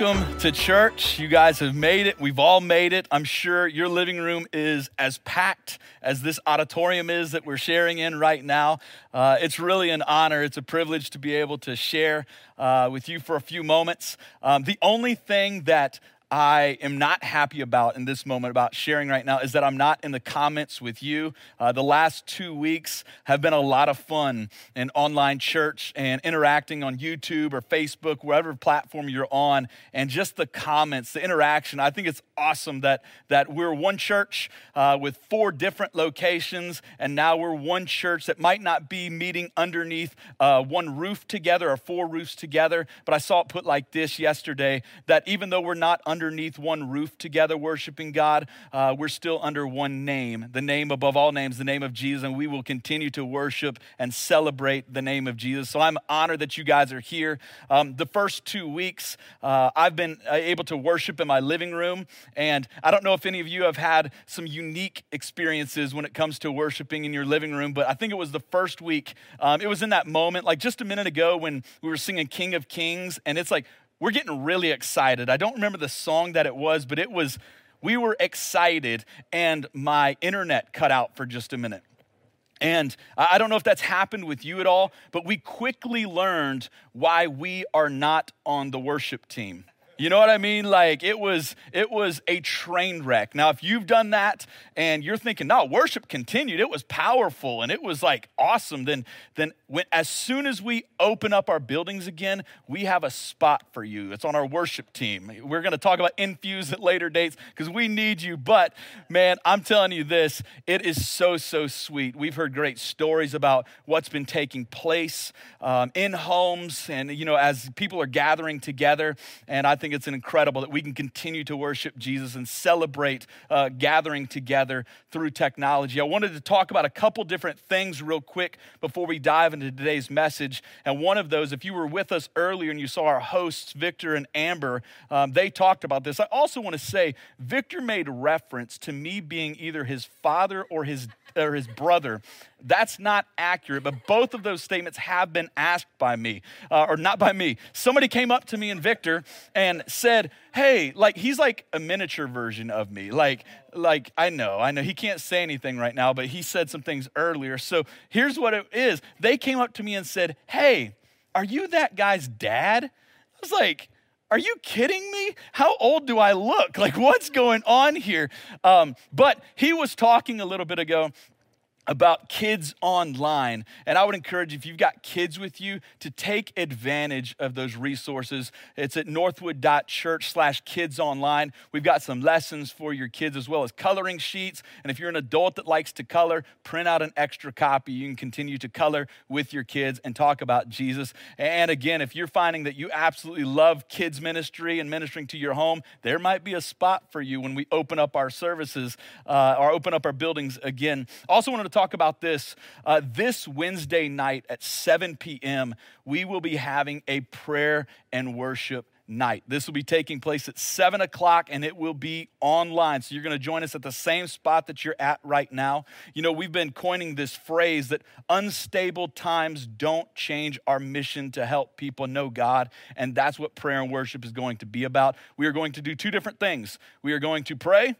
welcome to church. You guys have made it. We've all made it. I'm sure your living room is as packed as this auditorium is that we're sharing in right now. Uh, it's really an honor. It's a privilege to be able to share uh, with you for a few moments. Um, the only thing that I am not happy about in this moment about sharing right now is that I'm not in the comments with you. Uh, the last two weeks have been a lot of fun in online church and interacting on YouTube or Facebook, wherever platform you're on, and just the comments, the interaction. I think it's awesome that, that we're one church uh, with four different locations, and now we're one church that might not be meeting underneath uh, one roof together or four roofs together. But I saw it put like this yesterday that even though we're not under underneath one roof together, worshiping God, uh, we're still under one name, the name above all names, the name of Jesus, and we will continue to worship and celebrate the name of Jesus. So I'm honored that you guys are here. Um, the first two weeks, uh, I've been uh, able to worship in my living room, and I don't know if any of you have had some unique experiences when it comes to worshiping in your living room, but I think it was the first week. Um, it was in that moment, like just a minute ago when we were singing King of Kings, and it's like, we're getting really excited. I don't remember the song that it was, but it was, we were excited, and my internet cut out for just a minute. And I don't know if that's happened with you at all, but we quickly learned why we are not on the worship team. You know what I mean? Like it was it was a train wreck. Now, if you've done that and you're thinking, no, worship continued, it was powerful and it was like awesome, then then when as soon as we open up our buildings again, we have a spot for you. It's on our worship team. We're gonna talk about infuse at later dates because we need you. But man, I'm telling you this, it is so, so sweet. We've heard great stories about what's been taking place um, in homes and you know, as people are gathering together. And I think think it's incredible that we can continue to worship Jesus and celebrate uh, gathering together through technology. I wanted to talk about a couple different things real quick before we dive into today's message. And one of those, if you were with us earlier and you saw our hosts, Victor and Amber, um, they talked about this. I also want to say, Victor made reference to me being either his father or his or his brother. That's not accurate, but both of those statements have been asked by me, uh, or not by me. Somebody came up to me and Victor and said, "Hey, like he's like a miniature version of me. Like, like I know, I know he can't say anything right now, but he said some things earlier. So here's what it is: They came up to me and said, "Hey, are you that guy's dad?" I was like are you kidding me? How old do I look? Like, what's going on here? Um, but he was talking a little bit ago about kids online. And I would encourage if you've got kids with you to take advantage of those resources. It's at northwood.church slash kids online. We've got some lessons for your kids as well as coloring sheets. And if you're an adult that likes to color, print out an extra copy. You can continue to color with your kids and talk about Jesus. And again, if you're finding that you absolutely love kids ministry and ministering to your home, there might be a spot for you when we open up our services uh, or open up our buildings again. Also wanted to talk about this. Uh, this Wednesday night at 7 p.m., we will be having a prayer and worship night. This will be taking place at 7 o'clock and it will be online. So you're going to join us at the same spot that you're at right now. You know, we've been coining this phrase that unstable times don't change our mission to help people know God. And that's what prayer and worship is going to be about. We are going to do two different things. We are going to pray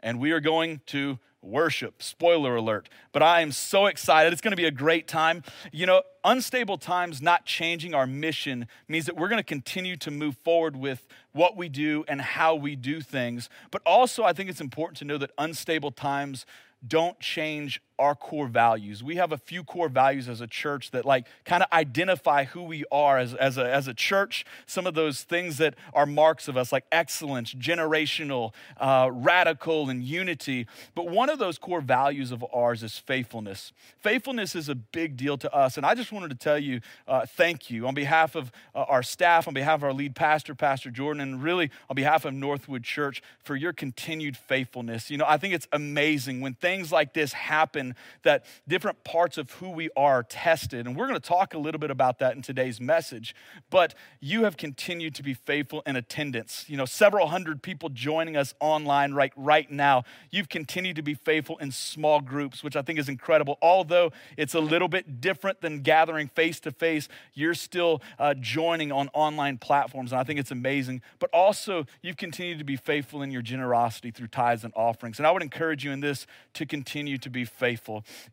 and we are going to worship. Spoiler alert. But I am so excited. It's going to be a great time. You know, unstable times not changing our mission means that we're going to continue to move forward with what we do and how we do things. But also, I think it's important to know that unstable times don't change our core values. We have a few core values as a church that like kind of identify who we are as, as, a, as a church. Some of those things that are marks of us, like excellence, generational, uh, radical, and unity. But one of those core values of ours is faithfulness. Faithfulness is a big deal to us. And I just wanted to tell you uh, thank you on behalf of uh, our staff, on behalf of our lead pastor, Pastor Jordan, and really on behalf of Northwood Church for your continued faithfulness. You know, I think it's amazing when things like this happen that different parts of who we are tested. And we're going to talk a little bit about that in today's message. But you have continued to be faithful in attendance. You know, several hundred people joining us online right, right now. You've continued to be faithful in small groups, which I think is incredible. Although it's a little bit different than gathering face to face, you're still uh, joining on online platforms. And I think it's amazing. But also, you've continued to be faithful in your generosity through tithes and offerings. And I would encourage you in this to continue to be faithful.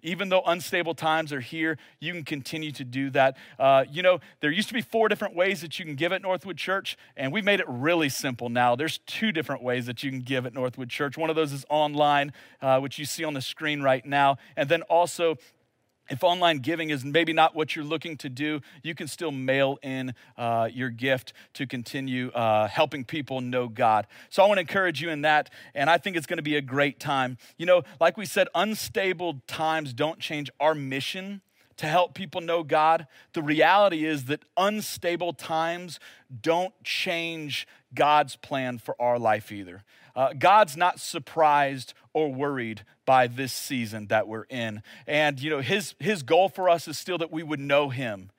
Even though unstable times are here, you can continue to do that. Uh, you know, there used to be four different ways that you can give at Northwood Church, and we've made it really simple now. There's two different ways that you can give at Northwood Church. One of those is online, uh, which you see on the screen right now. And then also, if online giving is maybe not what you're looking to do, you can still mail in uh, your gift to continue uh, helping people know God. So I want to encourage you in that, and I think it's going to be a great time. You know, like we said, unstable times don't change our mission to help people know God. The reality is that unstable times don't change God's plan for our life either. Uh, God's not surprised or worried by this season that we're in. And, you know, his, his goal for us is still that we would know him.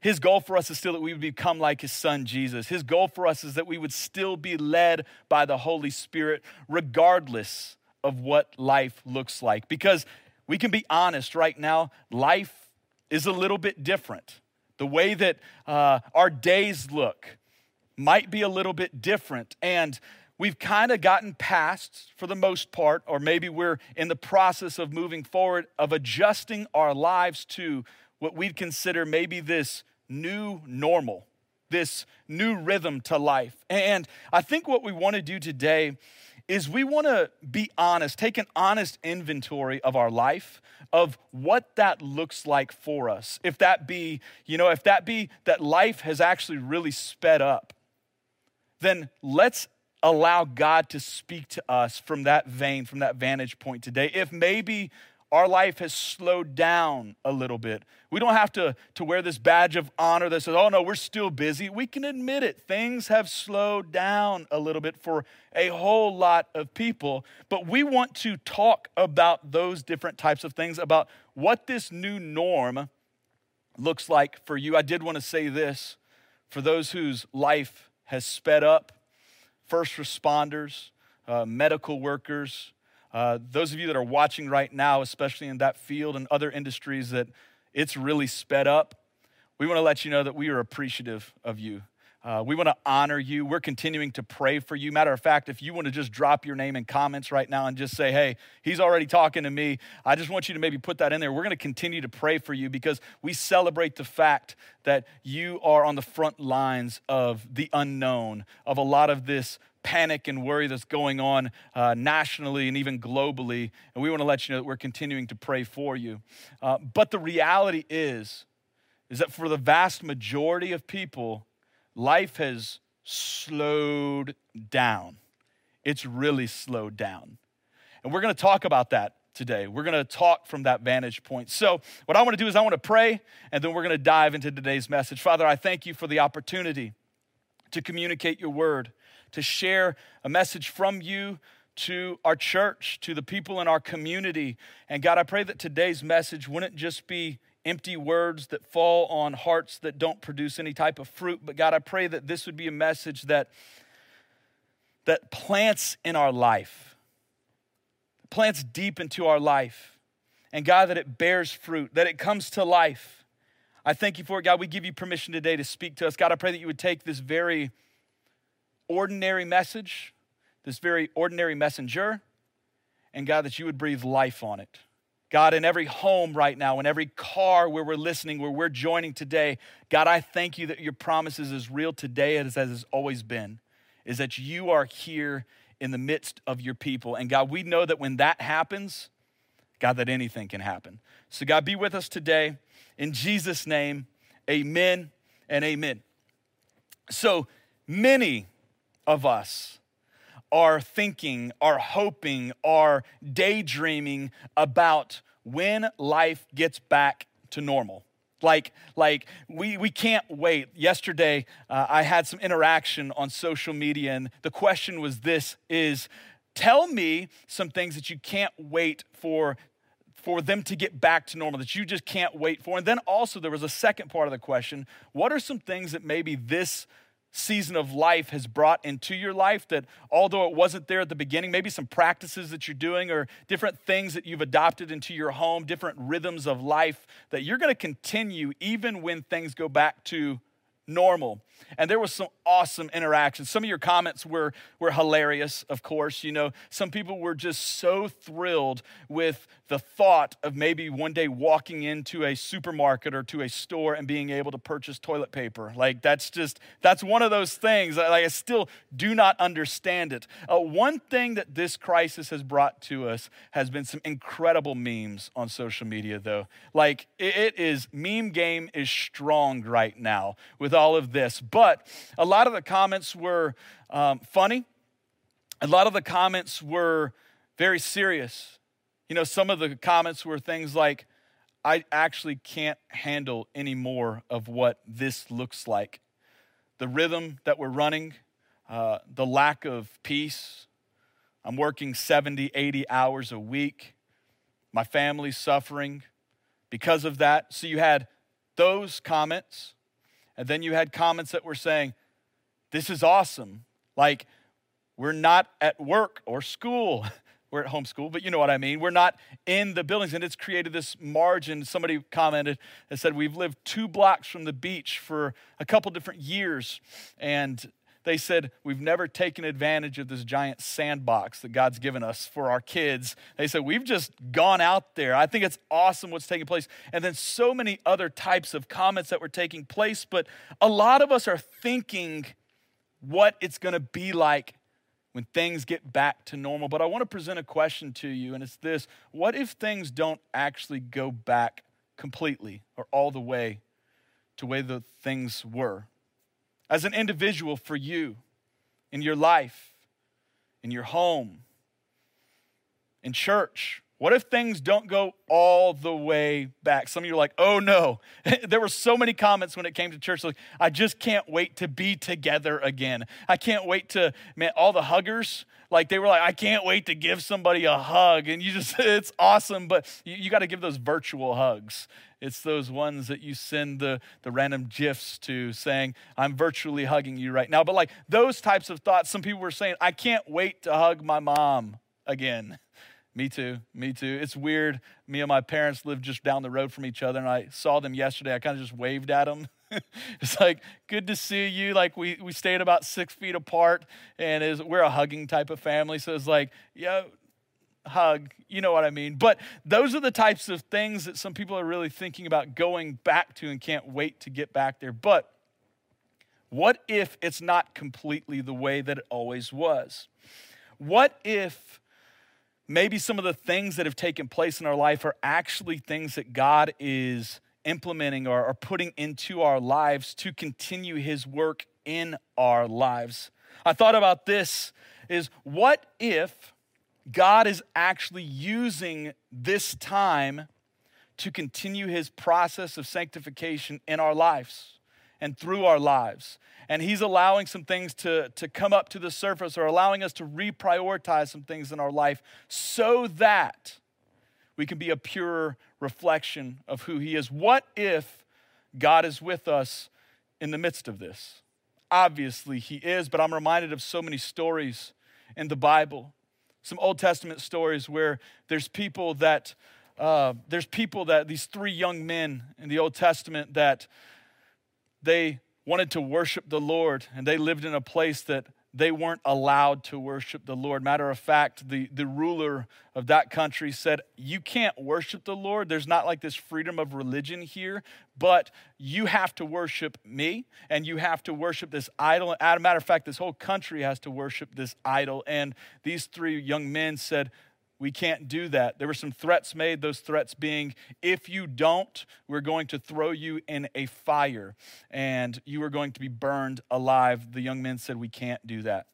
His goal for us is still that we would become like his son Jesus. His goal for us is that we would still be led by the Holy Spirit, regardless of what life looks like. Because we can be honest right now, life is a little bit different. The way that uh, our days look might be a little bit different. And we've kind of gotten past, for the most part, or maybe we're in the process of moving forward, of adjusting our lives to what we'd consider maybe this new normal, this new rhythm to life. And I think what we want to do today is we want to be honest, take an honest inventory of our life, of what that looks like for us. If that be, you know, if that be that life has actually really sped up, then let's allow God to speak to us from that vein, from that vantage point today. If maybe our life has slowed down a little bit, we don't have to, to wear this badge of honor that says, oh no, we're still busy. We can admit it. Things have slowed down a little bit for a whole lot of people, but we want to talk about those different types of things, about what this new norm looks like for you. I did want to say this for those whose life has sped up first responders, uh, medical workers, uh, those of you that are watching right now, especially in that field and other industries that it's really sped up, we want to let you know that we are appreciative of you. Uh, we want to honor you. We're continuing to pray for you. Matter of fact, if you want to just drop your name in comments right now and just say, hey, he's already talking to me, I just want you to maybe put that in there. We're going to continue to pray for you because we celebrate the fact that you are on the front lines of the unknown, of a lot of this panic and worry that's going on uh, nationally and even globally. And we want to let you know that we're continuing to pray for you. Uh, but the reality is, is that for the vast majority of people, life has slowed down. It's really slowed down. And we're going to talk about that today. We're going to talk from that vantage point. So, what I want to do is I want to pray, and then we're going to dive into today's message. Father, I thank you for the opportunity to communicate your word to share a message from you to our church, to the people in our community. And God, I pray that today's message wouldn't just be empty words that fall on hearts that don't produce any type of fruit, but God, I pray that this would be a message that that plants in our life. Plants deep into our life. And God, that it bears fruit, that it comes to life. I thank you for it, God. We give you permission today to speak to us. God, I pray that you would take this very ordinary message, this very ordinary messenger, and God, that you would breathe life on it. God, in every home right now, in every car where we're listening, where we're joining today, God, I thank you that your promise is as real today as it has always been, is that you are here in the midst of your people. And God, we know that when that happens, God, that anything can happen. So, God, be with us today. In Jesus' name, amen and amen. So many of us are thinking, are hoping, are daydreaming about when life gets back to normal. Like, like we, we can't wait. Yesterday, uh, I had some interaction on social media, and the question was this is tell me some things that you can't wait for for them to get back to normal that you just can't wait for? And then also, there was a second part of the question what are some things that maybe this season of life has brought into your life that although it wasn't there at the beginning, maybe some practices that you're doing or different things that you've adopted into your home, different rhythms of life that you're going to continue even when things go back to normal. And there was some awesome interactions. Some of your comments were, were hilarious, of course. You know, some people were just so thrilled with the thought of maybe one day walking into a supermarket or to a store and being able to purchase toilet paper. Like, that's just, that's one of those things. Like, I still do not understand it. Uh, one thing that this crisis has brought to us has been some incredible memes on social media, though. Like, it, it is, meme game is strong right now with all of this. But a lot of the comments were um, funny, a lot of the comments were very serious. You know, some of the comments were things like, I actually can't handle any more of what this looks like. The rhythm that we're running, uh, the lack of peace. I'm working 70, 80 hours a week. My family's suffering because of that. So you had those comments. And then you had comments that were saying, This is awesome. Like, we're not at work or school. We're at homeschool, but you know what I mean. We're not in the buildings, and it's created this margin. Somebody commented and said, We've lived two blocks from the beach for a couple different years, and they said, We've never taken advantage of this giant sandbox that God's given us for our kids. They said, We've just gone out there. I think it's awesome what's taking place. And then so many other types of comments that were taking place. But a lot of us are thinking what it's going to be like when things get back to normal. But I want to present a question to you, and it's this What if things don't actually go back completely or all the way to the way the things were? As an individual for you in your life, in your home, in church? What if things don't go all the way back? Some of you are like, oh no. there were so many comments when it came to church. Like, I just can't wait to be together again. I can't wait to, man, all the huggers, like they were like, I can't wait to give somebody a hug. And you just, it's awesome, but you, you got to give those virtual hugs. It's those ones that you send the, the random GIFs to saying, I'm virtually hugging you right now. But like those types of thoughts, some people were saying, I can't wait to hug my mom again. Me too. Me too. It's weird. Me and my parents live just down the road from each other, and I saw them yesterday. I kind of just waved at them. it's like good to see you. Like we we stayed about six feet apart, and is we're a hugging type of family. So it's like, yo, hug. You know what I mean? But those are the types of things that some people are really thinking about going back to and can't wait to get back there. But what if it's not completely the way that it always was? What if maybe some of the things that have taken place in our life are actually things that God is implementing or, or putting into our lives to continue his work in our lives? I thought about this is what if God is actually using this time to continue his process of sanctification in our lives and through our lives. And he's allowing some things to, to come up to the surface or allowing us to reprioritize some things in our life so that we can be a pure reflection of who he is. What if God is with us in the midst of this? Obviously, he is, but I'm reminded of so many stories in the Bible some Old Testament stories where there's people that uh, there's people that these three young men in the Old Testament that they wanted to worship the Lord and they lived in a place that they weren't allowed to worship the Lord. Matter of fact, the, the ruler of that country said, You can't worship the Lord. There's not like this freedom of religion here, but you have to worship me and you have to worship this idol. As a matter of fact, this whole country has to worship this idol. And these three young men said, we can't do that. There were some threats made, those threats being, if you don't, we're going to throw you in a fire and you are going to be burned alive. The young men said, We can't do that.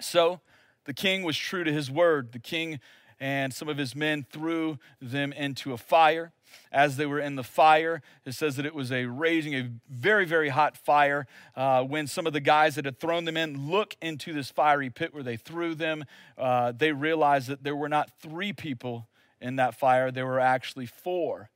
So the king was true to his word. The king and some of his men threw them into a fire. As they were in the fire, it says that it was a raging, a very, very hot fire. Uh, when some of the guys that had thrown them in look into this fiery pit where they threw them, uh, they realized that there were not three people in that fire, there were actually four.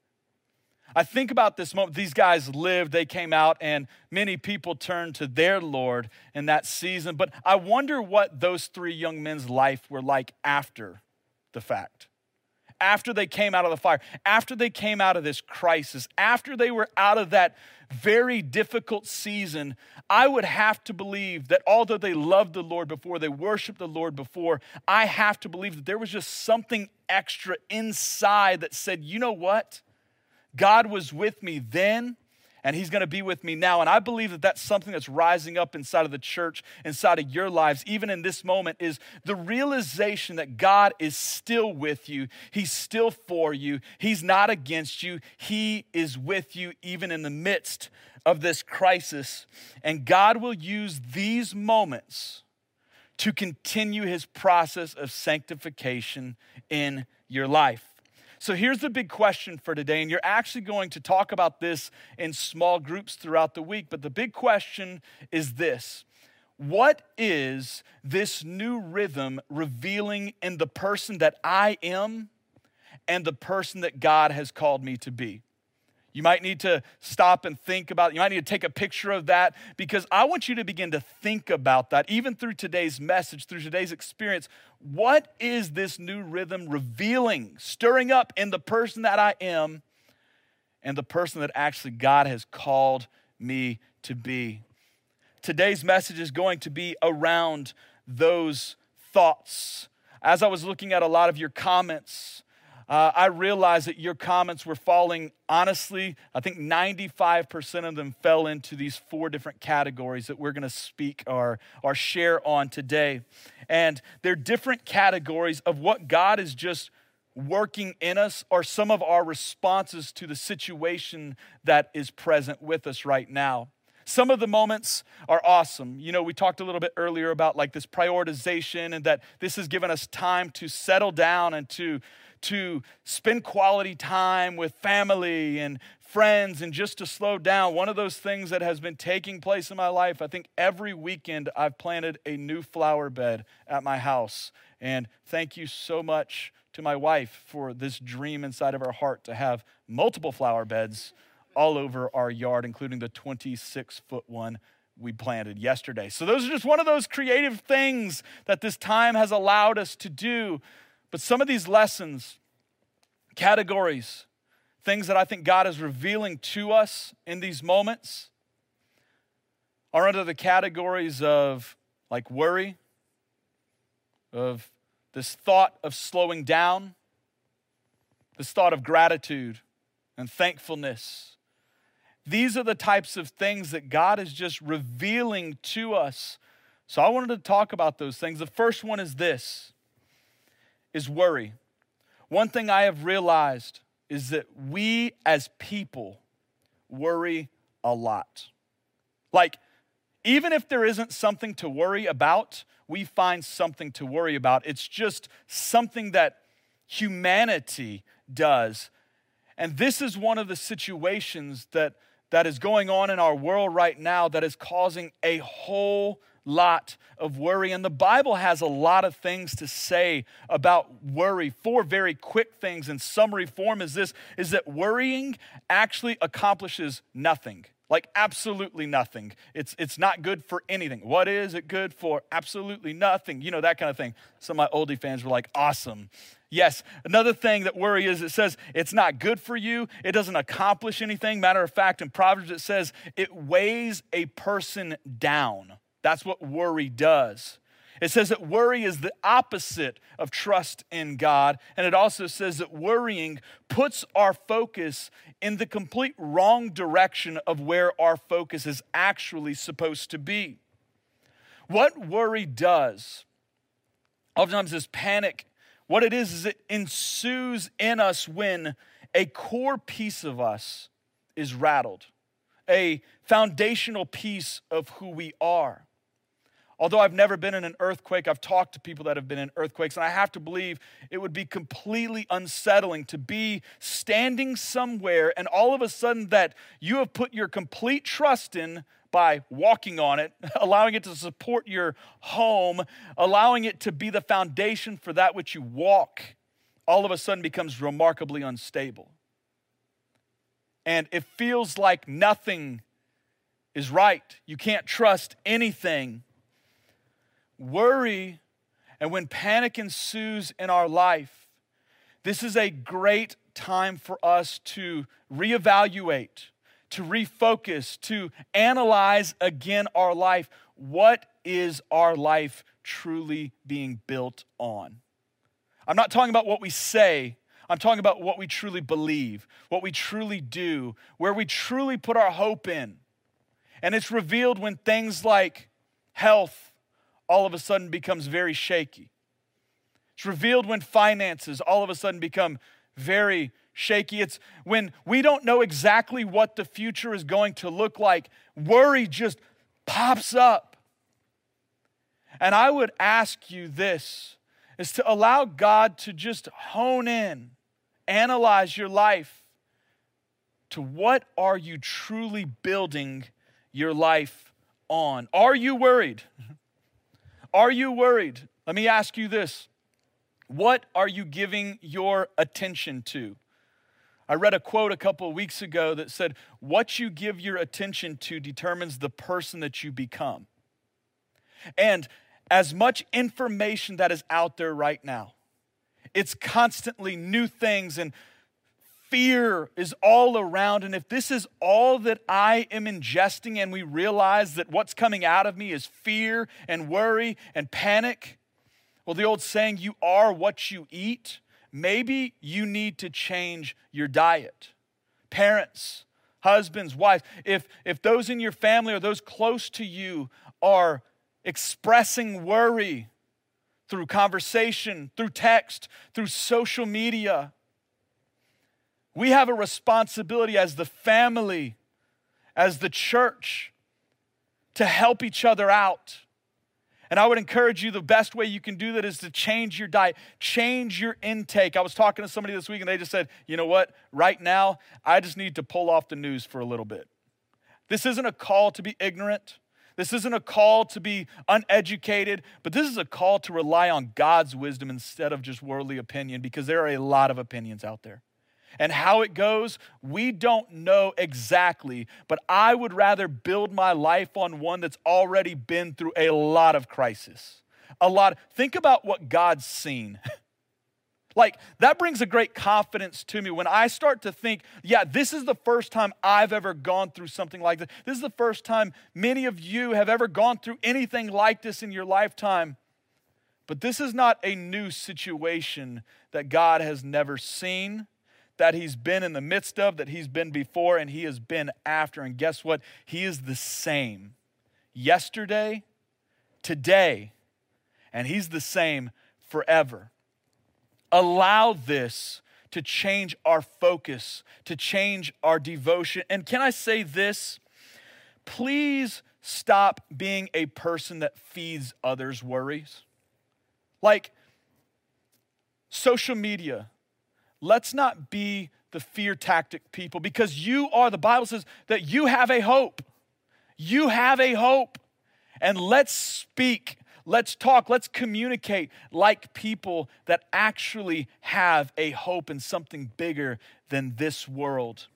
I think about this moment. These guys lived, they came out, and many people turned to their Lord in that season. But I wonder what those three young men's life were like after the fact. After they came out of the fire, after they came out of this crisis, after they were out of that very difficult season, I would have to believe that although they loved the Lord before, they worshiped the Lord before, I have to believe that there was just something extra inside that said, you know what? God was with me then, and He's going to be with me now. And I believe that that's something that's rising up inside of the church, inside of your lives, even in this moment, is the realization that God is still with you. He's still for you. He's not against you. He is with you, even in the midst of this crisis. And God will use these moments to continue His process of sanctification in your life. So here's the big question for today, and you're actually going to talk about this in small groups throughout the week. But the big question is this What is this new rhythm revealing in the person that I am and the person that God has called me to be? You might need to stop and think about, you might need to take a picture of that because I want you to begin to think about that, even through today's message, through today's experience. What is this new rhythm revealing, stirring up in the person that I am and the person that actually God has called me to be? Today's message is going to be around those thoughts. As I was looking at a lot of your comments, uh, I realized that your comments were falling, honestly, I think 95% of them fell into these four different categories that we're going to speak or, or share on today. And they're different categories of what God is just working in us or some of our responses to the situation that is present with us right now. Some of the moments are awesome. You know, we talked a little bit earlier about like this prioritization and that this has given us time to settle down and to to spend quality time with family and friends and just to slow down. One of those things that has been taking place in my life, I think every weekend I've planted a new flower bed at my house. And thank you so much to my wife for this dream inside of our heart to have multiple flower beds all over our yard, including the 26 foot one we planted yesterday. So, those are just one of those creative things that this time has allowed us to do. But some of these lessons, categories, things that I think God is revealing to us in these moments are under the categories of like worry, of this thought of slowing down, this thought of gratitude and thankfulness. These are the types of things that God is just revealing to us. So I wanted to talk about those things. The first one is this is worry. One thing I have realized is that we as people worry a lot. Like, even if there isn't something to worry about, we find something to worry about. It's just something that humanity does. And this is one of the situations that, that is going on in our world right now that is causing a whole lot of worry. And the Bible has a lot of things to say about worry. Four very quick things in summary form is this is that worrying actually accomplishes nothing. Like absolutely nothing. It's it's not good for anything. What is it good for? Absolutely nothing. You know that kind of thing. Some of my oldie fans were like, awesome. Yes, another thing that worry is it says it's not good for you. It doesn't accomplish anything. Matter of fact, in Proverbs it says it weighs a person down. That's what worry does. It says that worry is the opposite of trust in God. And it also says that worrying puts our focus in the complete wrong direction of where our focus is actually supposed to be. What worry does, oftentimes, is panic. What it is, is it ensues in us when a core piece of us is rattled, a foundational piece of who we are. Although I've never been in an earthquake, I've talked to people that have been in earthquakes, and I have to believe it would be completely unsettling to be standing somewhere and all of a sudden that you have put your complete trust in by walking on it, allowing it to support your home, allowing it to be the foundation for that which you walk all of a sudden becomes remarkably unstable. And it feels like nothing is right. You can't trust anything. Worry, and when panic ensues in our life, this is a great time for us to reevaluate, to refocus, to analyze again our life. What is our life truly being built on? I'm not talking about what we say, I'm talking about what we truly believe, what we truly do, where we truly put our hope in. And it's revealed when things like health all of a sudden becomes very shaky. It's revealed when finances all of a sudden become very shaky. It's when we don't know exactly what the future is going to look like. Worry just pops up. And I would ask you this is to allow God to just hone in, analyze your life to what are you truly building your life on? Are you worried? Mm-hmm. Are you worried? Let me ask you this. What are you giving your attention to? I read a quote a couple of weeks ago that said, What you give your attention to determines the person that you become. And as much information that is out there right now. It's constantly new things and fear is all around. And if this is all that I am ingesting, and we realize that what's coming out of me is fear and worry and panic, well, the old saying, you are what you eat, maybe you need to change your diet. Parents, husbands, wives, if, if those in your family or those close to you are expressing worry through conversation, through text, through social media. We have a responsibility as the family, as the church, to help each other out. And I would encourage you the best way you can do that is to change your diet, change your intake. I was talking to somebody this week and they just said, you know what? Right now, I just need to pull off the news for a little bit. This isn't a call to be ignorant. This isn't a call to be uneducated, but this is a call to rely on God's wisdom instead of just worldly opinion because there are a lot of opinions out there. And how it goes, we don't know exactly, but I would rather build my life on one that's already been through a lot of crisis. A lot. Think about what God's seen. Like, that brings a great confidence to me when I start to think, yeah, this is the first time I've ever gone through something like this. This is the first time many of you have ever gone through anything like this in your lifetime. But this is not a new situation that God has never seen, that He's been in the midst of, that He's been before, and He has been after. And guess what? He is the same yesterday, today, and He's the same forever allow this to change our focus, to change our devotion. And can I say this? Please stop being a person that feeds others' worries. Like social media, let's not be the fear tactic people because you are, the Bible says that you have a hope. You have a hope. And let's speak Let's talk, let's communicate like people that actually have a hope in something bigger than this world.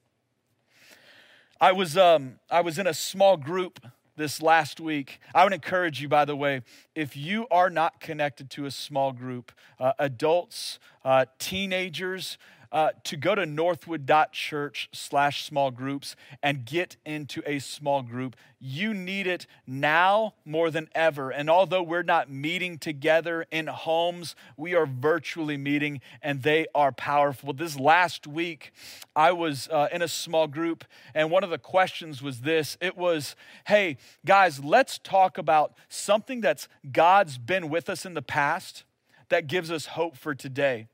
I was, um, I was in a small group this last week. I would encourage you, by the way, if you are not connected to a small group, uh, adults, uh, teenagers, uh, to go to northwood.church slash small groups and get into a small group. You need it now more than ever. And although we're not meeting together in homes, we are virtually meeting and they are powerful. This last week, I was uh, in a small group and one of the questions was this it was, hey, guys, let's talk about something that's God's been with us in the past that gives us hope for today.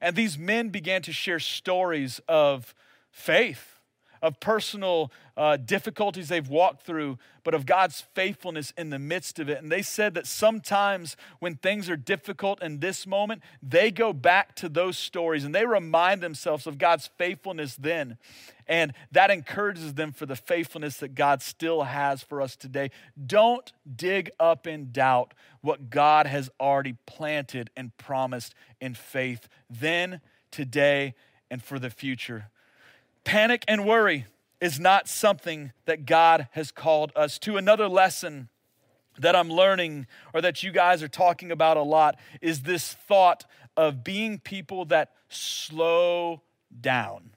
And these men began to share stories of faith, of personal uh, difficulties they've walked through, but of God's faithfulness in the midst of it. And they said that sometimes when things are difficult in this moment, they go back to those stories and they remind themselves of God's faithfulness then. And that encourages them for the faithfulness that God still has for us today. Don't dig up in doubt what God has already planted and promised in faith then, today, and for the future. Panic and worry is not something that God has called us to. Another lesson that I'm learning or that you guys are talking about a lot is this thought of being people that slow down.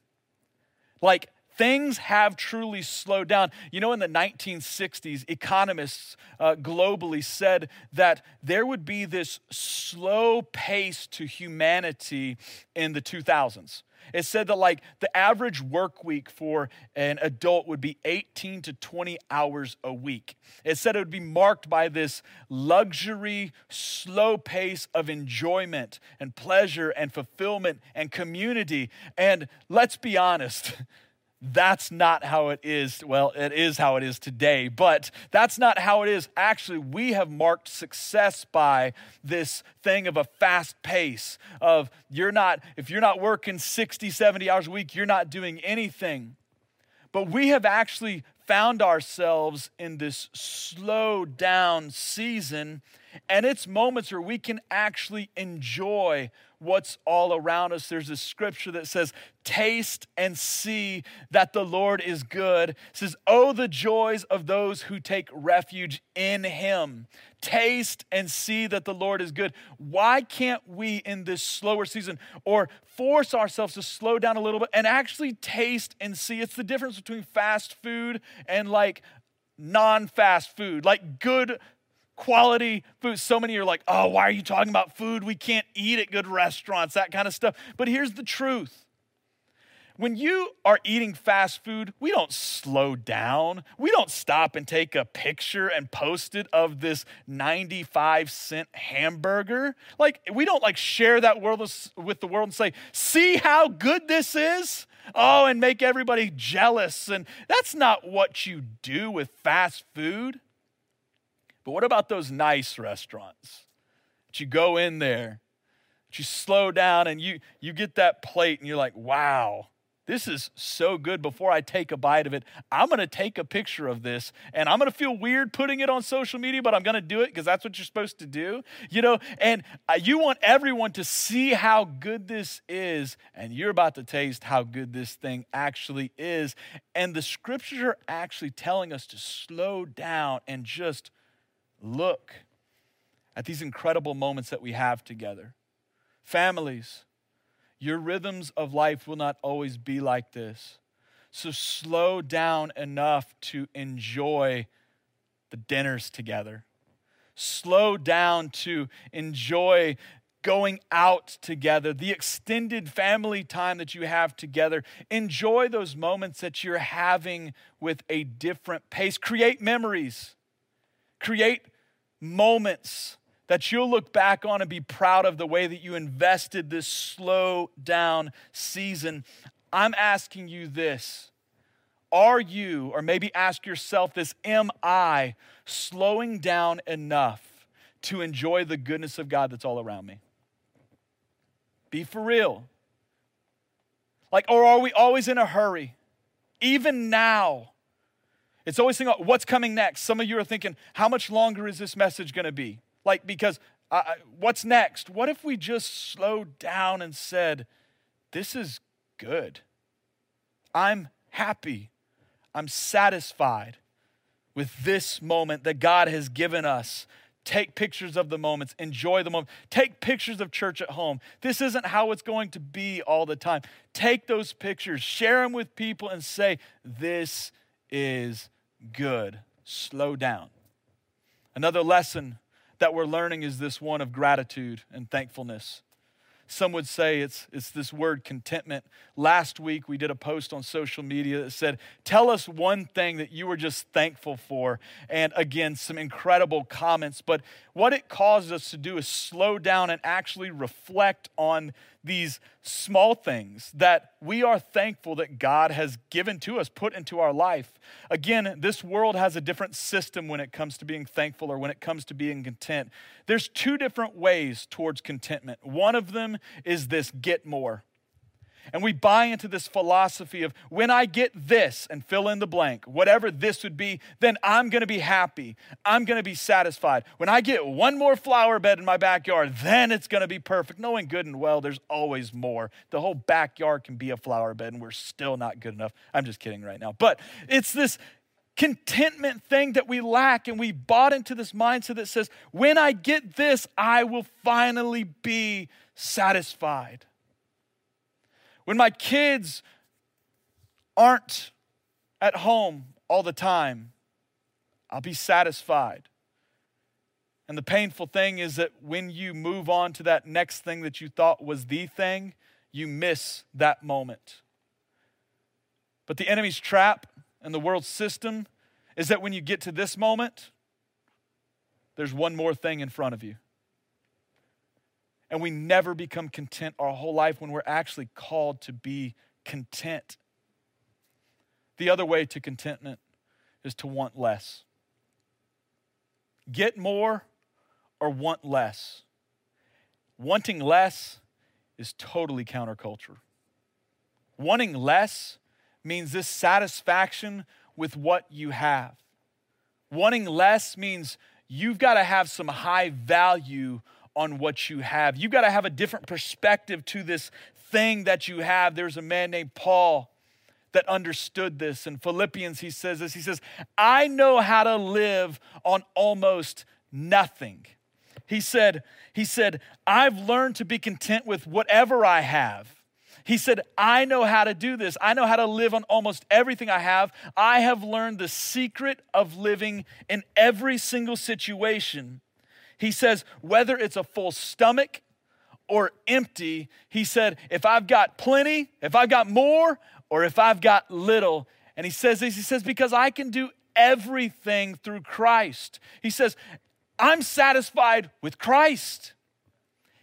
Like things have truly slowed down. You know, in the 1960s, economists uh, globally said that there would be this slow pace to humanity in the 2000s. It said that, like, the average work week for an adult would be 18 to 20 hours a week. It said it would be marked by this luxury, slow pace of enjoyment and pleasure and fulfillment and community. And let's be honest, that's not how it is. Well, it is how it is today, but that's not how it is. Actually, we have marked success by this thing of a fast pace of you're not if you're not working 60, 70 hours a week, you're not doing anything. But we have actually found ourselves in this slow down season and it's moments where we can actually enjoy what's all around us. There's a scripture that says, Taste and see that the Lord is good. It says, Oh, the joys of those who take refuge in him. Taste and see that the Lord is good. Why can't we in this slower season or force ourselves to slow down a little bit and actually taste and see? It's the difference between fast food and like non fast food, like good quality food. So many are like, oh, why are you talking about food? We can't eat at good restaurants, that kind of stuff. But here's the truth. When you are eating fast food, we don't slow down. We don't stop and take a picture and post it of this 95 cent hamburger. Like, we don't like share that world with the world and say, see how good this is? Oh, and make everybody jealous. And that's not what you do with fast food. But what about those nice restaurants? That you go in there, that you slow down and you, you get that plate and you're like, wow, this is so good. Before I take a bite of it, I'm to take a picture of this and I'm to feel weird putting it on social media, but I'm to do it because that's what you're supposed to do. You know, and uh, you want everyone to see how good this is, and you're about to taste how good this thing actually is. And the scriptures are actually telling us to slow down and just look at these incredible moments that we have together. Families, your rhythms of life will not always be like this. So slow down enough to enjoy the dinners together. Slow down to enjoy going out together, the extended family time that you have together. Enjoy those moments that you're having with a different pace. Create memories. Create moments that you'll look back on and be proud of the way that you invested this slow down season. I'm asking you this. Are you, or maybe ask yourself this, am I slowing down enough to enjoy the goodness of God that's all around me? Be for real. Like, or are we always in a hurry? Even now, it's always thinking, what's coming next? Some of you are thinking, how much longer is this message going to be? Like, because uh, what's next? What if we just slowed down and said, this is good? I'm happy. I'm satisfied with this moment that God has given us. Take pictures of the moments, enjoy the moment. Take pictures of church at home. This isn't how it's going to be all the time. Take those pictures, share them with people, and say, This is good. Slow down. Another lesson that we're learning is this one of gratitude and thankfulness. Some would say it's, it's this word contentment. Last week, we did a post on social media that said, Tell us one thing that you were just thankful for. And again, some incredible comments. But what it causes us to do is slow down and actually reflect on these small things that we are thankful that God has given to us, put into our life. Again, this world has a different system when it comes to being thankful or when it comes to being content. There's two different ways towards contentment. One of them is this get more. And we buy into this philosophy of when I get this and fill in the blank, whatever this would be, then I'm gonna be happy. I'm gonna be satisfied. When I get one more flower bed in my backyard, then it's gonna be perfect. Knowing good and well, there's always more. The whole backyard can be a flower bed and we're still not good enough. I'm just kidding right now. But it's this contentment thing that we lack, and we bought into this mindset that says, when I get this, I will finally be satisfied when my kids aren't at home all the time, I'll be satisfied. And the painful thing is that when you move on to that next thing that you thought was the thing, you miss that moment. But the enemy's trap and the world's system is that when you get to this moment, there's one more thing in front of you and we never become content our whole life when we're actually called to be content. The other way to contentment is to want less. Get more or want less. Wanting less is totally counterculture. Wanting less means this satisfaction with what you have. Wanting less means you've got to have some high value on what you have. You got to have a different perspective to this thing that you have. There's a man named Paul that understood this. In Philippians, he says this He says, I know how to live on almost nothing. He said, he said, I've learned to be content with whatever I have. He said, I know how to do this. I know how to live on almost everything I have. I have learned the secret of living in every single situation. He says, whether it's a full stomach or empty, he said, if I've got plenty, if I've got more, or if I've got little. And he says this, he says, because I can do everything through Christ. He says, I'm satisfied with Christ.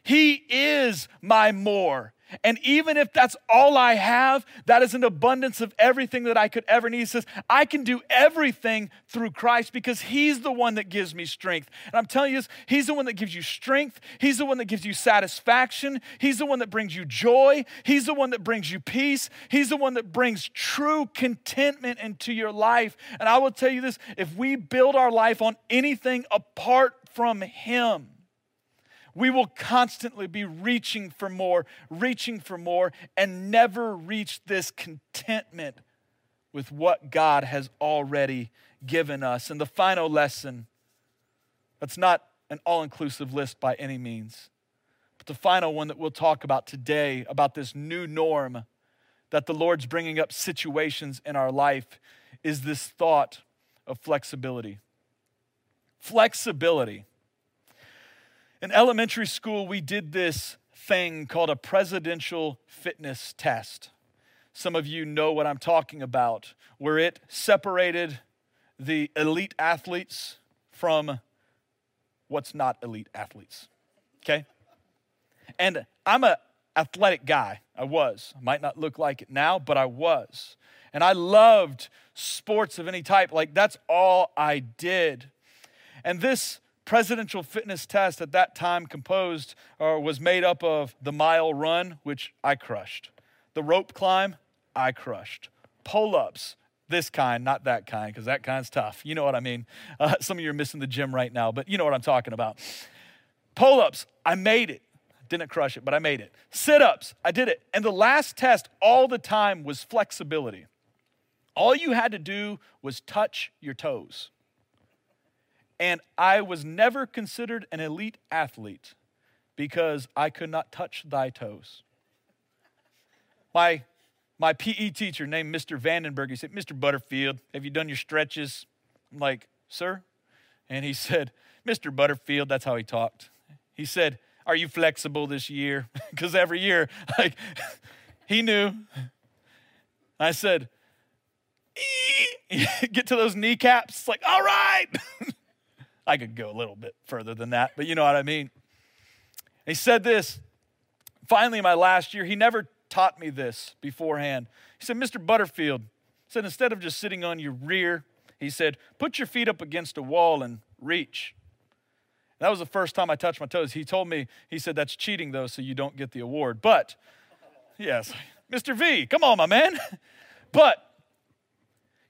He is my more. And even if that's all I have, that is an abundance of everything that I could ever need. He says, I can do everything through Christ because He's the one that gives me strength. And I'm telling you this, He's the one that gives you strength. He's the one that gives you satisfaction. He's the one that brings you joy. He's the one that brings you peace. He's the one that brings true contentment into your life. And I will tell you this if we build our life on anything apart from Him, we will constantly be reaching for more, reaching for more, and never reach this contentment with what God has already given us. And the final lesson that's not an all inclusive list by any means, but the final one that we'll talk about today about this new norm that the Lord's bringing up situations in our life is this thought of flexibility. Flexibility in elementary school, we did this thing called a presidential fitness test. Some of you know what I'm talking about, where it separated the elite athletes from what's not elite athletes. Okay? And I'm a athletic guy. I was. I might not look like it now, but I was. And I loved sports of any type. Like that's all I did. And this presidential fitness test at that time composed or was made up of the mile run, which I crushed, the rope climb, I crushed, pull ups, this kind, not that kind, because that kind's tough. You know what I mean. Uh, some of you are missing the gym right now, but you know what I'm talking about. Pull ups, I made it. Didn't crush it, but I made it. Sit ups, I did it. And the last test all the time was flexibility. All you had to do was touch your toes. And I was never considered an elite athlete because I could not touch thy toes. My, my PE teacher named Mr. Vandenberg, he said, Mr. Butterfield, have you done your stretches? I'm like, sir? And he said, Mr. Butterfield, that's how he talked. He said, Are you flexible this year? Because every year, like, he knew. I said, get to those kneecaps. Like, all right. I could go a little bit further than that, but you know what I mean. He said this finally, my last year, he never taught me this beforehand. He said, Mr. Butterfield, said, instead of just sitting on your rear, he said, put your feet up against a wall and reach. That was the first time I touched my toes. He told me, he said, that's cheating though, so you don't get the award. But, yes, Mr. V, come on, my man. But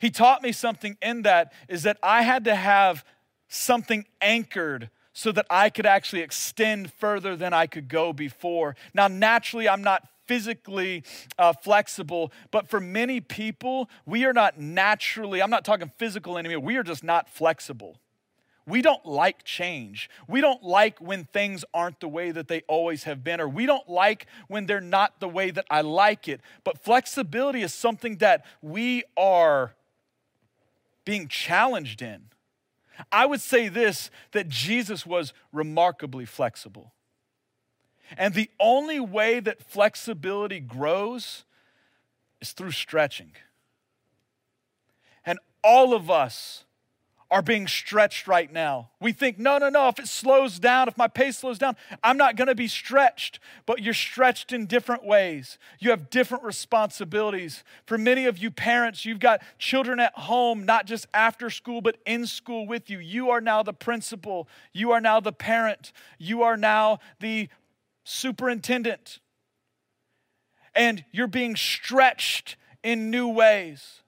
he taught me something in that is that I had to have something anchored so that I could actually extend further than I could go before. Now, naturally, I'm not physically uh, flexible, but for many people, we are not naturally, I'm not talking physical anymore, we are just not flexible. We don't like change. We don't like when things aren't the way that they always have been, or we don't like when they're not the way that I like it. But flexibility is something that we are being challenged in. I would say this that Jesus was remarkably flexible. And the only way that flexibility grows is through stretching. And all of us are being stretched right now. We think, no, no, no, if it slows down, if my pace slows down, I'm not gonna be stretched. But you're stretched in different ways. You have different responsibilities. For many of you parents, you've got children at home, not just after school, but in school with you. You are now the principal, you are now the parent, you are now the superintendent. And you're being stretched in new ways.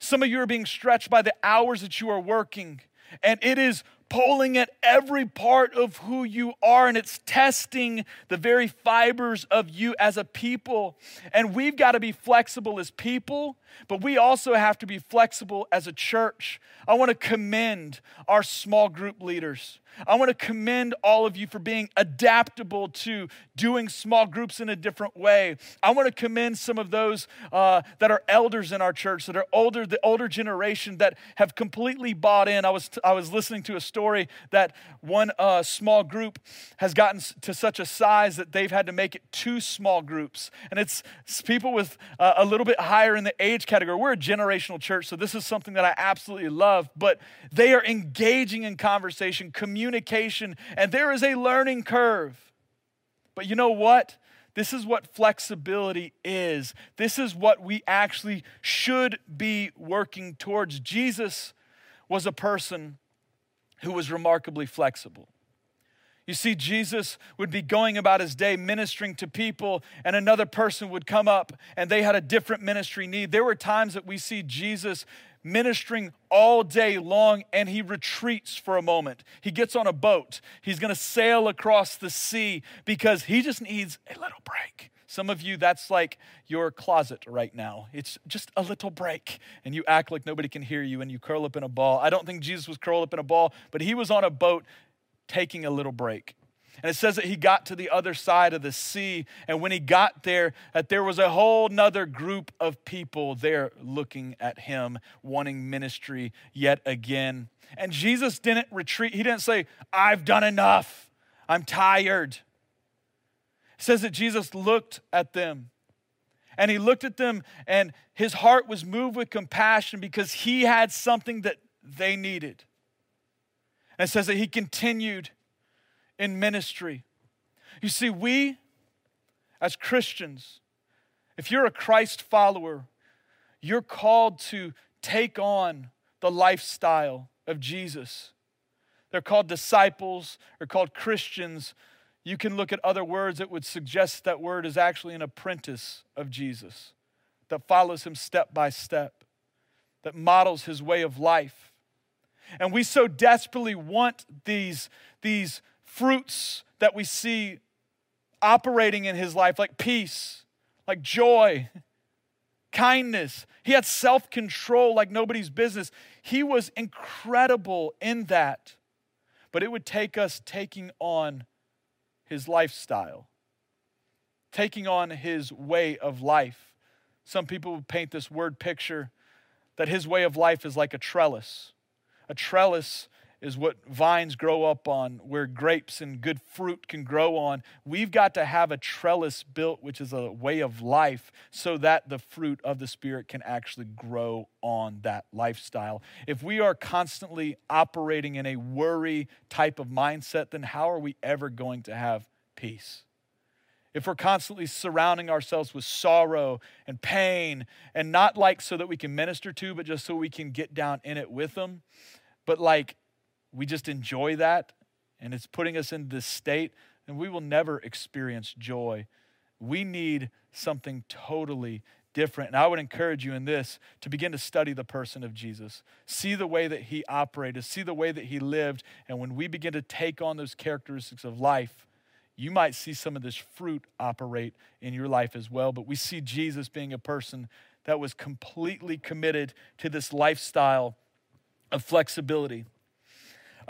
Some of you are being stretched by the hours that you are working, and it is pulling at every part of who you are, and it's testing the very fibers of you as a people. And we've got to be flexible as people, but we also have to be flexible as a church. I want to commend our small group leaders. I want to commend all of you for being adaptable to doing small groups in a different way. I want to commend some of those uh, that are elders in our church, that are older, the older generation that have completely bought in. I was, I was listening to a story that one uh, small group has gotten to such a size that they've had to make it two small groups. And it's, it's people with uh, a little bit higher in the age category. We're a generational church, so this is something that I absolutely love, but they are engaging in conversation, communicating communication, and there is a learning curve. But you know what? This is what flexibility is. This is what we actually should be working towards. Jesus was a person who was remarkably flexible. You see, Jesus would be going about his day ministering to people, and another person would come up and they had a different ministry need. There were times that we see Jesus ministering all day long and he retreats for a moment. He gets on a boat. He's going to sail across the sea because he just needs a little break. Some of you, that's like your closet right now. It's just a little break, and you act like nobody can hear you and you curl up in a ball. I don't think Jesus was curled up in a ball, but he was on a boat taking a little break. And it says that he got to the other side of the sea. And when he got there, that there was a whole nother group of people there looking at him, wanting ministry yet again. And Jesus didn't retreat. He didn't say, I've done enough. I'm tired. It says that Jesus looked at them. And he looked at them, and his heart was moved with compassion because he had something that they needed. And it says that he continued in ministry. You see, we as Christians, if you're a Christ follower, you're called to take on the lifestyle of Jesus. They're called disciples, they're called Christians. You can look at other words that would suggest that word is actually an apprentice of Jesus that follows him step by step, that models his way of life. And we so desperately want these, these fruits that we see operating in his life, like peace, like joy, kindness. He had self control like nobody's business. He was incredible in that. But it would take us taking on his lifestyle, taking on his way of life. Some people would paint this word picture that his way of life is like a trellis. A trellis is what vines grow up on, where grapes and good fruit can grow on. We've got to have a trellis built, which is a way of life, so that the fruit of the Spirit can actually grow on that lifestyle. If we are constantly operating in a worry type of mindset, then how are we ever going to have peace? if we're constantly surrounding ourselves with sorrow and pain, and not like so that we can minister to, but just so we can get down in it with them, but like we just enjoy that and it's putting us in this state, and we will never experience joy. We need something totally different. And I would encourage you in this to begin to study the person of Jesus. See the way that he operated, see the way that he lived. And when we begin to take on those characteristics of life, you might see some of this fruit operate in your life as well. But we see Jesus being a person that was completely committed to this lifestyle of flexibility.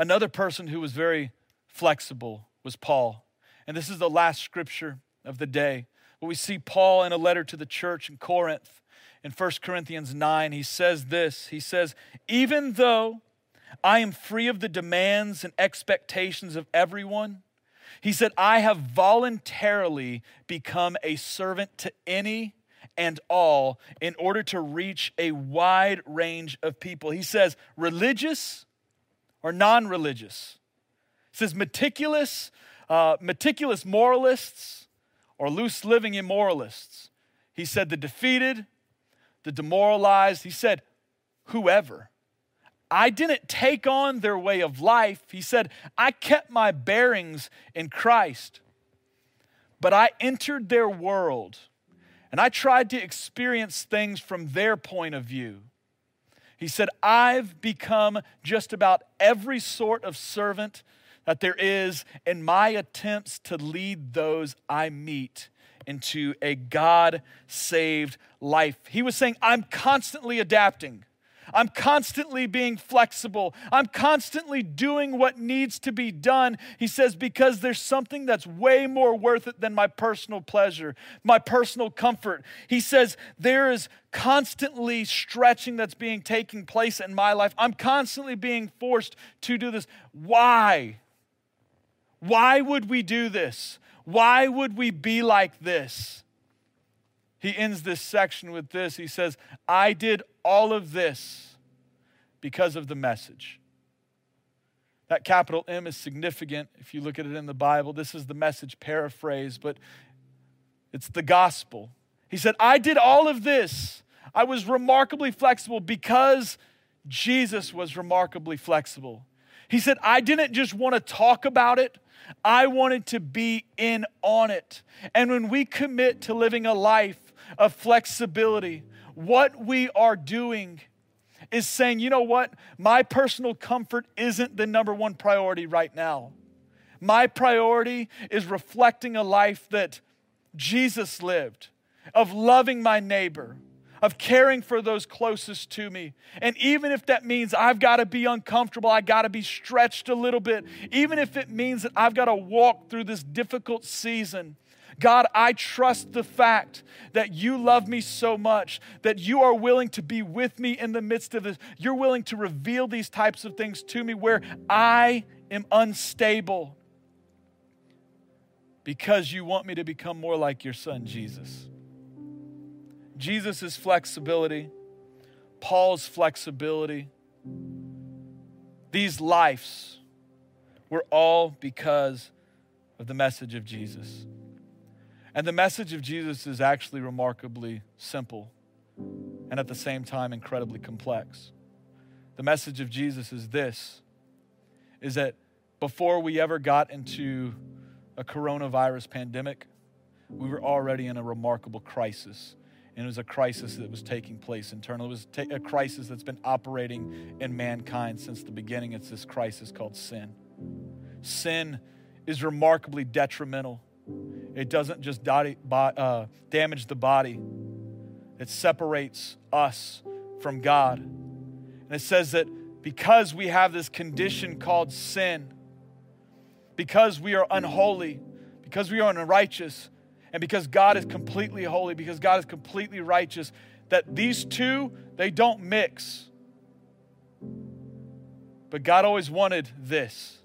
Another person who was very flexible was Paul. And this is the last scripture of the day. But we see Paul in a letter to the church in Corinth in 1 Corinthians 9. He says this He says, Even though I am free of the demands and expectations of everyone, he said, I have voluntarily become a servant to any and all in order to reach a wide range of people. He says, religious or non religious. He says, meticulous, uh, meticulous moralists or loose living immoralists. He said, the defeated, the demoralized. He said, whoever. I didn't take on their way of life. He said, I kept my bearings in Christ, but I entered their world and I tried to experience things from their point of view. He said, I've become just about every sort of servant that there is in my attempts to lead those I meet into a God saved life. He was saying, I'm constantly adapting. I'm constantly being flexible. I'm constantly doing what needs to be done. He says, because there's something that's way more worth it than my personal pleasure, my personal comfort. He says, there is constantly stretching that's being taking place in my life. I'm constantly being forced to do this. Why? Why would we do this? Why would we be like this? He ends this section with this. He says, I did all of this because of the message. That capital M is significant if you look at it in the Bible. This is the message paraphrase, but it's the gospel. He said, I did all of this. I was remarkably flexible because Jesus was remarkably flexible. He said, I didn't just want to talk about it, I wanted to be in on it. And when we commit to living a life of flexibility. What we are doing is saying, you know what? My personal comfort isn't the number one priority right now. My priority is reflecting a life that Jesus lived, of loving my neighbor, of caring for those closest to me. And even if that means I've got to be uncomfortable, I got to be stretched a little bit, even if it means that I've got to walk through this difficult season, God, I trust the fact that you love me so much, that you are willing to be with me in the midst of this. You're willing to reveal these types of things to me where I am unstable because you want me to become more like your son, Jesus. Jesus' flexibility, Paul's flexibility, these lives were all because of the message of Jesus. And the message of Jesus is actually remarkably simple and at the same time incredibly complex. The message of Jesus is this is that before we ever got into a coronavirus pandemic, we were already in a remarkable crisis. And it was a crisis that was taking place internally. It was ta- a crisis that's been operating in mankind since the beginning. It's this crisis called sin. Sin is remarkably detrimental it doesn't just uh, damage the body, it separates us from God. And it says that because we have this condition called sin, because we are unholy, because we are unrighteous, and because God is completely holy, because God is completely righteous, that these two, they don't mix. But God always wanted this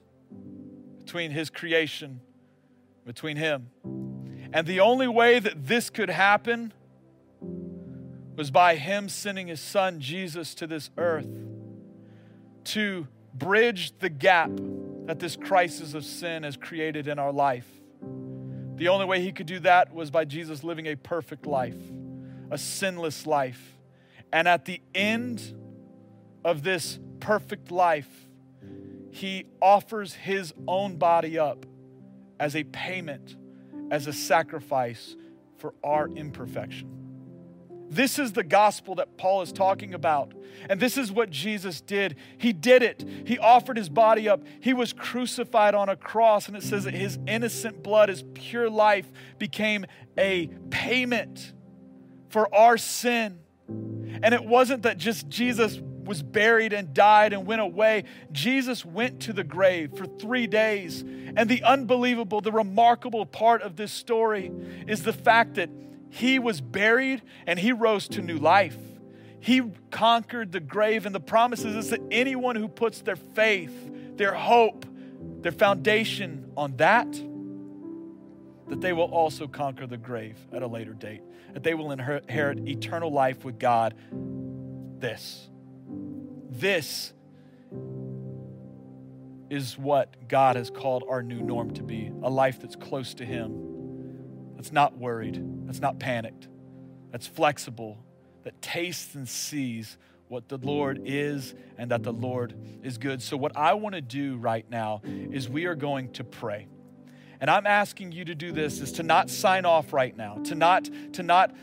between His creation between him. And the only way that this could happen was by him sending his son Jesus to this earth to bridge the gap that this crisis of sin has created in our life. The only way he could do that was by Jesus living a perfect life, a sinless life. And at the end of this perfect life, he offers his own body up as a payment, as a sacrifice for our imperfection. This is the gospel that Paul is talking about. And this is what Jesus did. He did it. He offered his body up. He was crucified on a cross. And it says that his innocent blood, his pure life, became a payment for our sin. And it wasn't that just Jesus was buried and died and went away. Jesus went to the grave for three days. And the unbelievable, the remarkable part of this story is the fact that he was buried and he rose to new life. He conquered the grave, and the promises is that anyone who puts their faith, their hope, their foundation on that, that they will also conquer the grave at a later date, that they will inherit eternal life with God. This, this is what God has called our new norm to be a life that's close to Him that's not worried, that's not panicked, that's flexible, that tastes and sees what the Lord is and that the Lord is good. So, what I want to do right now is we are going to pray. And I'm asking you to do this is to not sign off right now, to not, to not,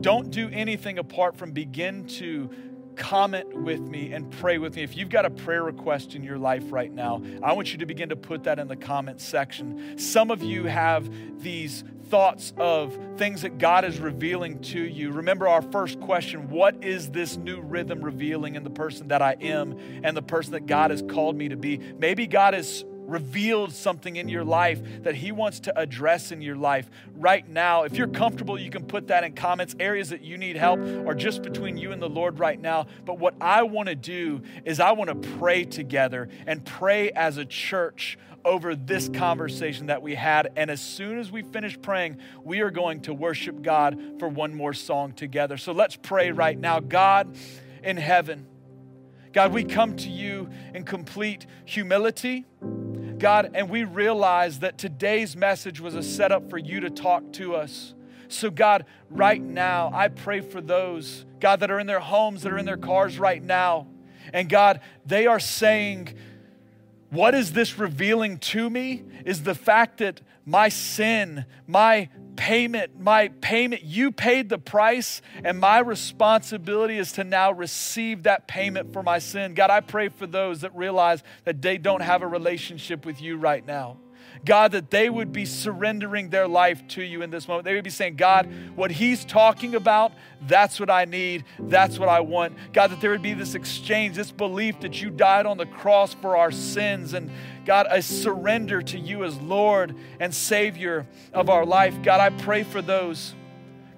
don't do anything apart from begin to comment with me and pray with me. If you've got a prayer request in your life right now, I want you to begin to put that in the comment section. Some of you have these thoughts of things that God is revealing to you. Remember our first question what is this new rhythm revealing in the person that I am and the person that God has called me to be? Maybe God has revealed something in your life that He wants to address in your life right now. If you're comfortable, you can put that in comments. Areas that you need help are just between you and the Lord right now. But what I want to do is I want to pray together and pray as a church over this conversation that we had. And as soon as we finish praying, we are going to worship God for one more song together. So let's pray right now. God in heaven, God, we come to you in complete humility. God, and we realize that today's message was a setup for you to talk to us. So, God, right now, I pray for those, God, that are in their homes, that are in their cars right now. And God, they are saying, what is this revealing to me is the fact that my sin, my payment, my payment, you paid the price, and my responsibility is to now receive that payment for my sin. God, I pray for those that realize that they don't have a relationship with you right now. God, that they would be surrendering their life to you in this moment. They would be saying, God, what He's talking about, that's what I need. That's what I want. God, that there would be this exchange, this belief that you died on the cross for our sins. And God, a surrender to you as Lord and Savior of our life. God, I pray for those.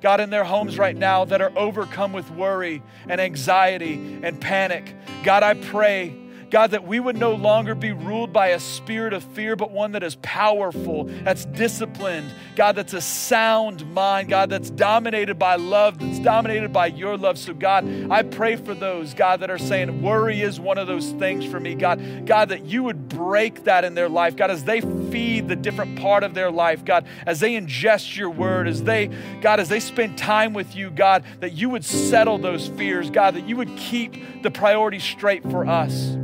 God, in their homes right now that are overcome with worry and anxiety and panic. God, I pray God, that we would no longer be ruled by a spirit of fear, but one that is powerful, that's disciplined, God, that's a sound mind, God, that's dominated by love, that's dominated by your love. So, God, I pray for those, God, that are saying worry is one of those things for me, God, God, that you would break that in their life, God, as they feed the different part of their life, God, as they ingest your word, as they, God, as they spend time with you, God, that you would settle those fears, God, that you would keep the priorities straight for us.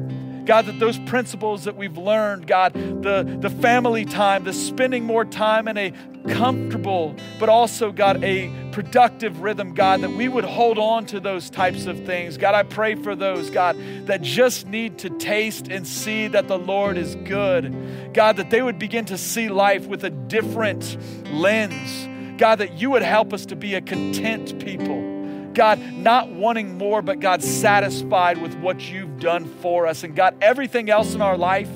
God, that those principles that we've learned, God, the, the family time, the spending more time in a comfortable, but also, God, a productive rhythm, God, that we would hold on to those types of things. God, I pray for those, God, that just need to taste and see that the Lord is good. God, that they would begin to see life with a different lens. God, that you would help us to be a content people. God, not wanting more, but God, satisfied with what you've done for us. And God, everything else in our life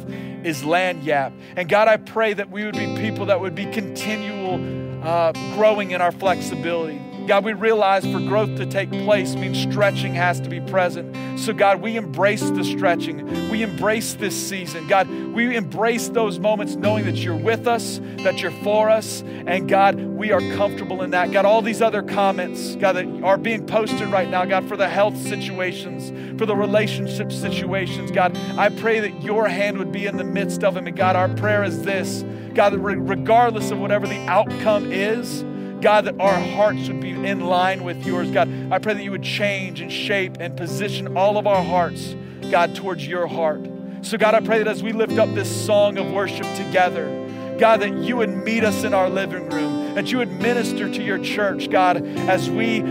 is lagniappe. And God, I pray that we would be people that would be continual uh, growing in our flexibility. God, we realize for growth to take place means stretching has to be present. So, God, we embrace the stretching. We embrace this season. God, we embrace those moments knowing that you're with us, that you're for us, and God, we are comfortable in that. God, all these other comments, God, that are being posted right now, God, for the health situations, for the relationship situations, God, I pray that your hand would be in the midst of them. And God, our prayer is this God, regardless of whatever the outcome is, God, that our hearts would be in line with yours. God, I pray that you would change and shape and position all of our hearts, God, towards your heart. So, God, I pray that as we lift up this song of worship together, God, that you would meet us in our living room, that you would minister to your church, God, as we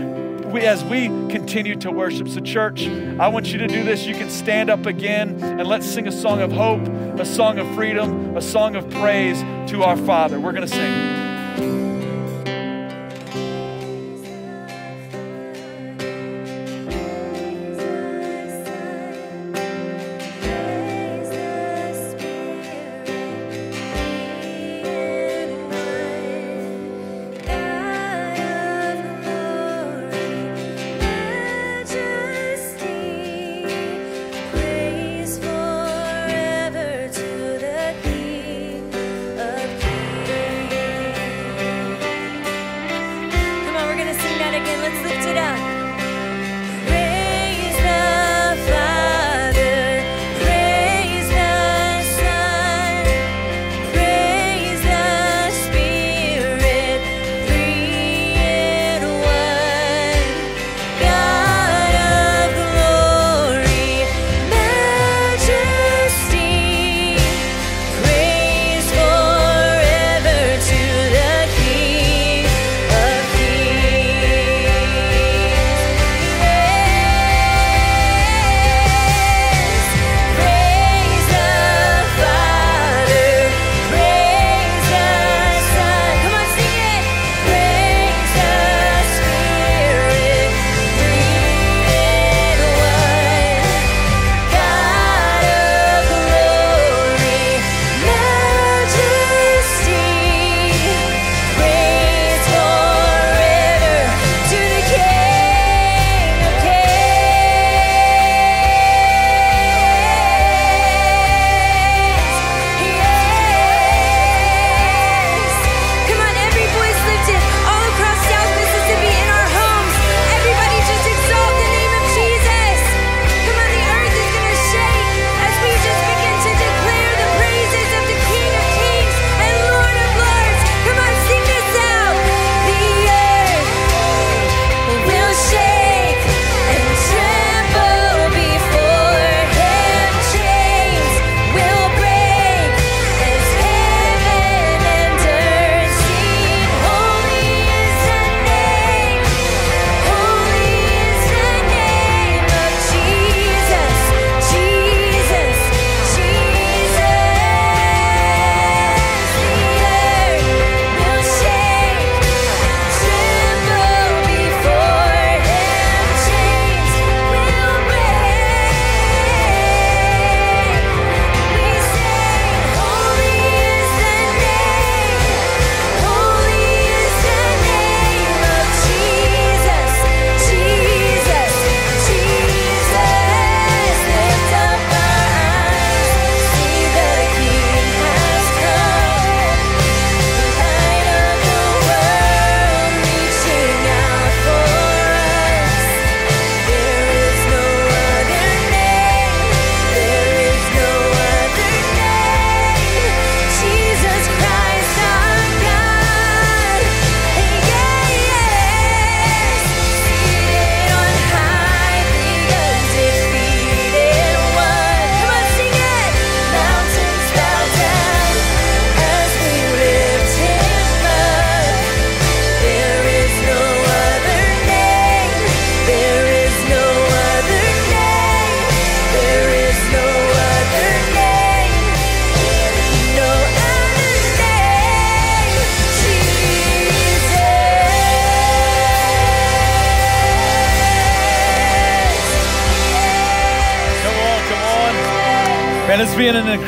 we, as we continue to worship. So, church, I want you to do this. You can stand up again and let's sing a song of hope, a song of freedom, a song of praise to our Father. We're going to sing.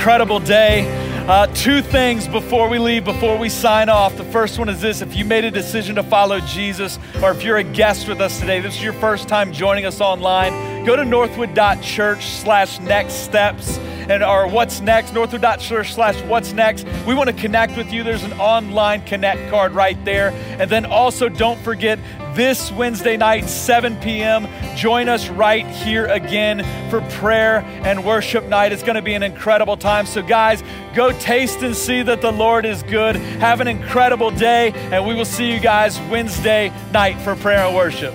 Incredible day. Uh, two things before we leave, before we sign off. The first one is this if you made a decision to follow Jesus, or if you're a guest with us today, this is your first time joining us online, go to northwood.church slash next steps and our what's next, northwood.church slash what's next. We want to connect with you. There's an online connect card right there. And then also don't forget this Wednesday night, 7 p.m. Join us right here again for prayer and worship night. It's going to be an incredible time. So, guys, go taste and see that the Lord is good. Have an incredible day, and we will see you guys Wednesday night for prayer and worship.